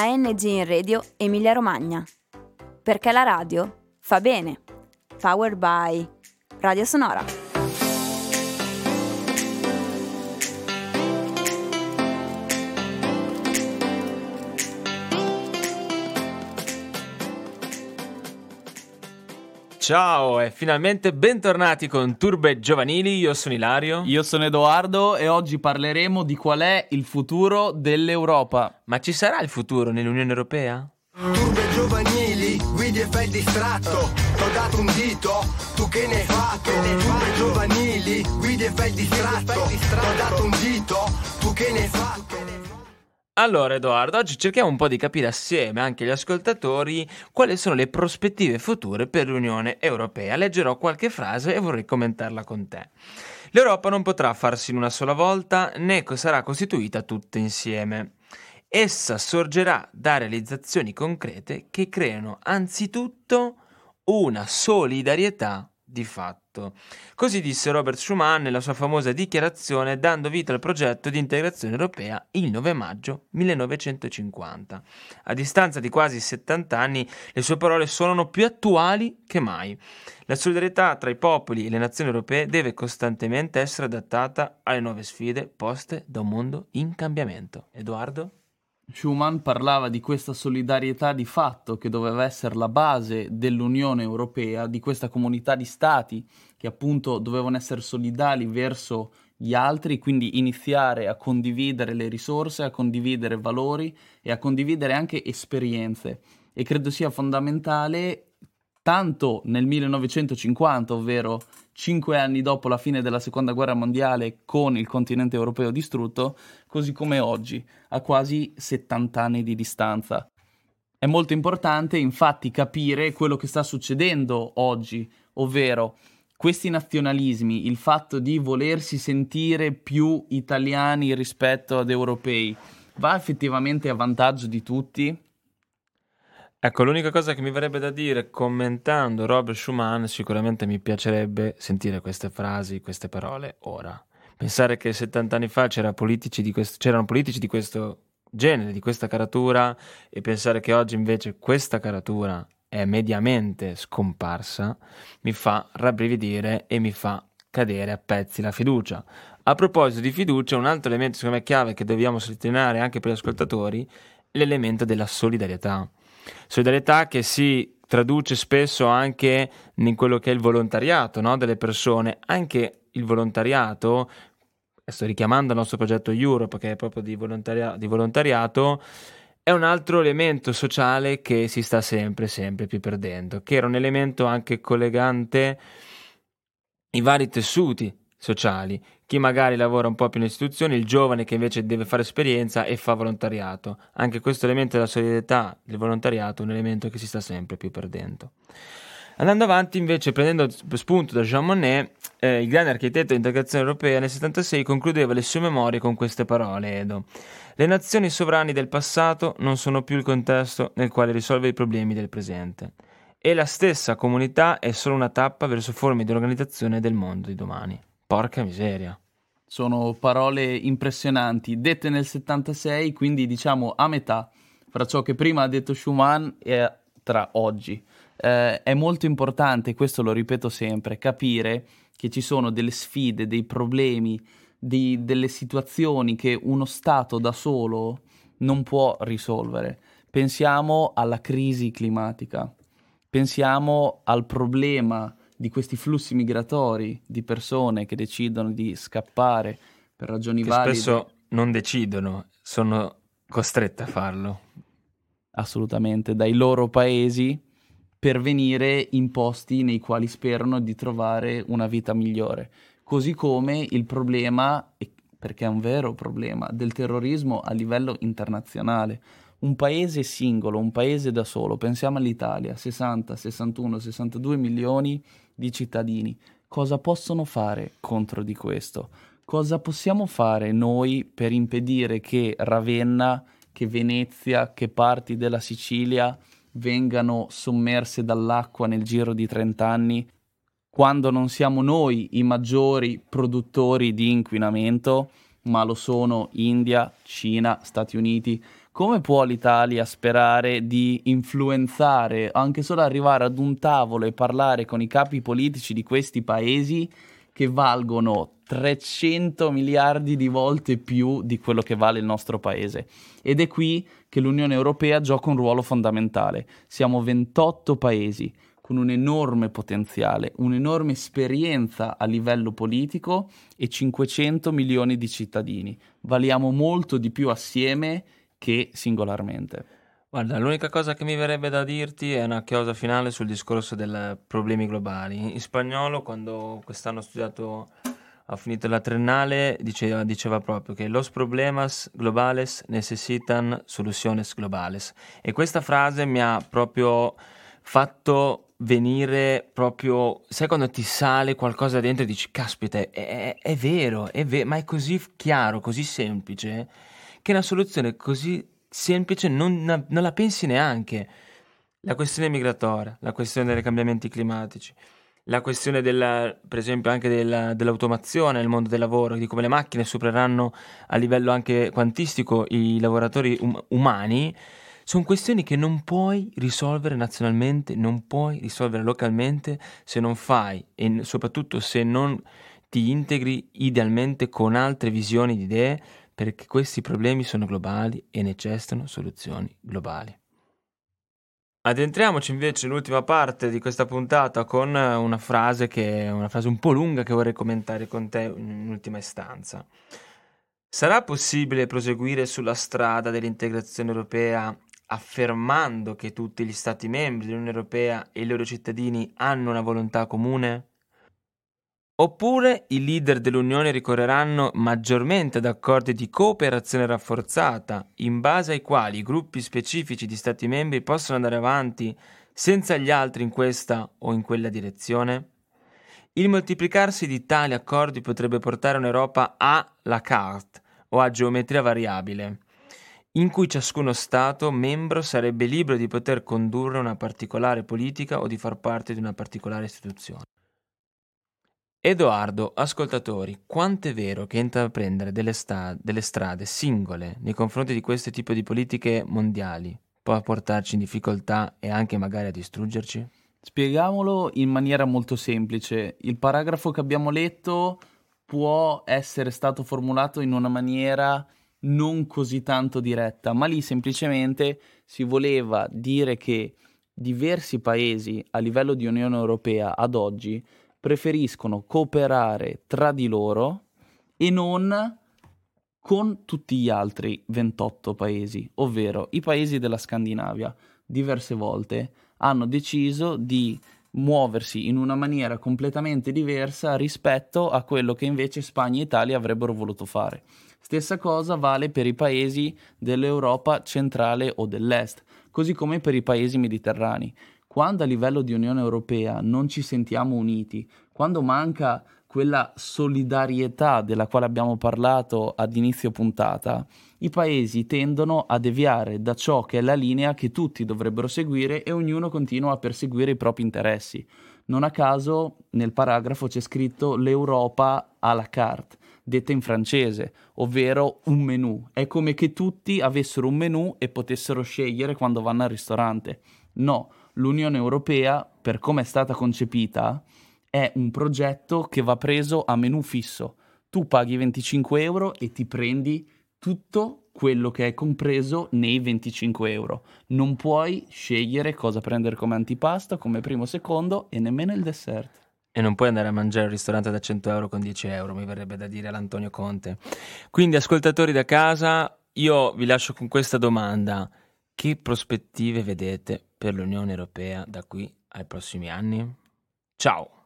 ANG in Radio Emilia Romagna. Perché la radio fa bene. Powered by Radio Sonora. Ciao e finalmente bentornati con Turbe Giovanili, io sono Ilario. Io sono Edoardo e oggi parleremo di qual è il futuro dell'Europa. Ma ci sarà il futuro nell'Unione Europea? Turbe giovanili, guidi e fai il distratto T'ho dato un dito, tu che ne hai fatto? Turbe giovanili, guidi e fai il distratto T'ho dato un dito, tu che ne hai fatto? Allora Edoardo, oggi cerchiamo un po' di capire assieme anche agli ascoltatori quali sono le prospettive future per l'Unione Europea. Leggerò qualche frase e vorrei commentarla con te. L'Europa non potrà farsi in una sola volta né sarà costituita tutta insieme. Essa sorgerà da realizzazioni concrete che creano anzitutto una solidarietà di fatto. Così disse Robert Schuman nella sua famosa dichiarazione dando vita al progetto di integrazione europea il 9 maggio 1950. A distanza di quasi 70 anni le sue parole suonano più attuali che mai. La solidarietà tra i popoli e le nazioni europee deve costantemente essere adattata alle nuove sfide poste da un mondo in cambiamento. Edoardo? Schuman parlava di questa solidarietà di fatto che doveva essere la base dell'Unione Europea, di questa comunità di stati che appunto dovevano essere solidali verso gli altri, quindi iniziare a condividere le risorse, a condividere valori e a condividere anche esperienze. E credo sia fondamentale tanto nel 1950, ovvero cinque anni dopo la fine della seconda guerra mondiale con il continente europeo distrutto, così come oggi, a quasi 70 anni di distanza. È molto importante infatti capire quello che sta succedendo oggi, ovvero questi nazionalismi, il fatto di volersi sentire più italiani rispetto ad europei, va effettivamente a vantaggio di tutti? Ecco, l'unica cosa che mi verrebbe da dire commentando Robert Schumann, sicuramente mi piacerebbe sentire queste frasi, queste parole ora. Pensare che 70 anni fa c'era politici questo, c'erano politici di questo genere, di questa caratura, e pensare che oggi invece questa caratura è mediamente scomparsa, mi fa rabbrividire e mi fa cadere a pezzi la fiducia. A proposito di fiducia, un altro elemento secondo me chiave che dobbiamo sottolineare anche per gli ascoltatori l'elemento della solidarietà Solidarietà che si traduce spesso anche in quello che è il volontariato no? delle persone, anche il volontariato, sto richiamando il nostro progetto Europe che è proprio di, volontaria- di volontariato, è un altro elemento sociale che si sta sempre, sempre più perdendo, che era un elemento anche collegante i vari tessuti sociali, chi magari lavora un po' più nelle istituzioni, il giovane che invece deve fare esperienza e fa volontariato. Anche questo elemento della solidarietà del volontariato è un elemento che si sta sempre più perdendo. Andando avanti, invece, prendendo spunto da Jean Monnet, eh, il grande architetto dell'integrazione europea nel 76 concludeva le sue memorie con queste parole, Edo. Le nazioni sovrane del passato non sono più il contesto nel quale risolvere i problemi del presente. E la stessa comunità è solo una tappa verso forme di organizzazione del mondo di domani. Porca miseria. Sono parole impressionanti, dette nel 76, quindi diciamo a metà fra ciò che prima ha detto Schumann e tra oggi. Eh, è molto importante, questo lo ripeto sempre, capire che ci sono delle sfide, dei problemi, di, delle situazioni che uno Stato da solo non può risolvere. Pensiamo alla crisi climatica, pensiamo al problema di questi flussi migratori di persone che decidono di scappare per ragioni che valide. Spesso non decidono, sono costrette a farlo. Assolutamente, dai loro paesi per venire in posti nei quali sperano di trovare una vita migliore. Così come il problema, perché è un vero problema, del terrorismo a livello internazionale un paese singolo, un paese da solo, pensiamo all'Italia, 60, 61, 62 milioni di cittadini, cosa possono fare contro di questo? Cosa possiamo fare noi per impedire che Ravenna, che Venezia, che parti della Sicilia vengano sommerse dall'acqua nel giro di 30 anni, quando non siamo noi i maggiori produttori di inquinamento, ma lo sono India, Cina, Stati Uniti? Come può l'Italia sperare di influenzare, anche solo arrivare ad un tavolo e parlare con i capi politici di questi paesi che valgono 300 miliardi di volte più di quello che vale il nostro paese? Ed è qui che l'Unione Europea gioca un ruolo fondamentale. Siamo 28 paesi con un enorme potenziale, un'enorme esperienza a livello politico e 500 milioni di cittadini. Valiamo molto di più assieme che singolarmente. Guarda, l'unica cosa che mi verrebbe da dirti è una chiosa finale sul discorso dei problemi globali. In spagnolo, quando quest'anno ho studiato, ho finito la triennale, diceva, diceva proprio che los problemas globales necesitan soluciones globales. E questa frase mi ha proprio fatto venire proprio, sai quando ti sale qualcosa dentro e dici, caspita, è, è, vero, è vero, ma è così chiaro, così semplice che una soluzione così semplice non, non la pensi neanche. La questione migratoria, la questione dei cambiamenti climatici, la questione della, per esempio anche della, dell'automazione nel mondo del lavoro, di come le macchine supereranno a livello anche quantistico i lavoratori um- umani, sono questioni che non puoi risolvere nazionalmente, non puoi risolvere localmente se non fai e soprattutto se non ti integri idealmente con altre visioni di idee perché questi problemi sono globali e necessitano soluzioni globali. Addentriamoci invece nell'ultima parte di questa puntata con una frase che è una frase un po' lunga che vorrei commentare con te in ultima istanza. Sarà possibile proseguire sulla strada dell'integrazione europea affermando che tutti gli Stati membri dell'Unione Europea e i loro cittadini hanno una volontà comune? Oppure i leader dell'Unione ricorreranno maggiormente ad accordi di cooperazione rafforzata, in base ai quali gruppi specifici di Stati membri possono andare avanti senza gli altri in questa o in quella direzione? Il moltiplicarsi di tali accordi potrebbe portare un'Europa a la carte o a geometria variabile, in cui ciascuno Stato membro sarebbe libero di poter condurre una particolare politica o di far parte di una particolare istituzione. Edoardo, ascoltatori, quanto è vero che intraprendere delle, sta- delle strade singole nei confronti di questo tipo di politiche mondiali può portarci in difficoltà e anche magari a distruggerci? Spieghiamolo in maniera molto semplice. Il paragrafo che abbiamo letto può essere stato formulato in una maniera non così tanto diretta, ma lì semplicemente si voleva dire che diversi paesi a livello di Unione Europea ad oggi preferiscono cooperare tra di loro e non con tutti gli altri 28 paesi, ovvero i paesi della Scandinavia. Diverse volte hanno deciso di muoversi in una maniera completamente diversa rispetto a quello che invece Spagna e Italia avrebbero voluto fare. Stessa cosa vale per i paesi dell'Europa centrale o dell'Est, così come per i paesi mediterranei. Quando a livello di Unione Europea non ci sentiamo uniti, quando manca quella solidarietà della quale abbiamo parlato ad inizio puntata, i paesi tendono a deviare da ciò che è la linea che tutti dovrebbero seguire e ognuno continua a perseguire i propri interessi. Non a caso nel paragrafo c'è scritto l'Europa à la carte, detta in francese, ovvero un menù. È come che tutti avessero un menù e potessero scegliere quando vanno al ristorante. No, l'Unione Europea, per come è stata concepita, è un progetto che va preso a menù fisso. Tu paghi 25 euro e ti prendi tutto quello che è compreso nei 25 euro. Non puoi scegliere cosa prendere come antipasto, come primo secondo e nemmeno il dessert. E non puoi andare a mangiare al ristorante da 100 euro con 10 euro, mi verrebbe da dire all'Antonio Conte. Quindi, ascoltatori da casa, io vi lascio con questa domanda. Che prospettive vedete per l'Unione Europea da qui ai prossimi anni? Ciao!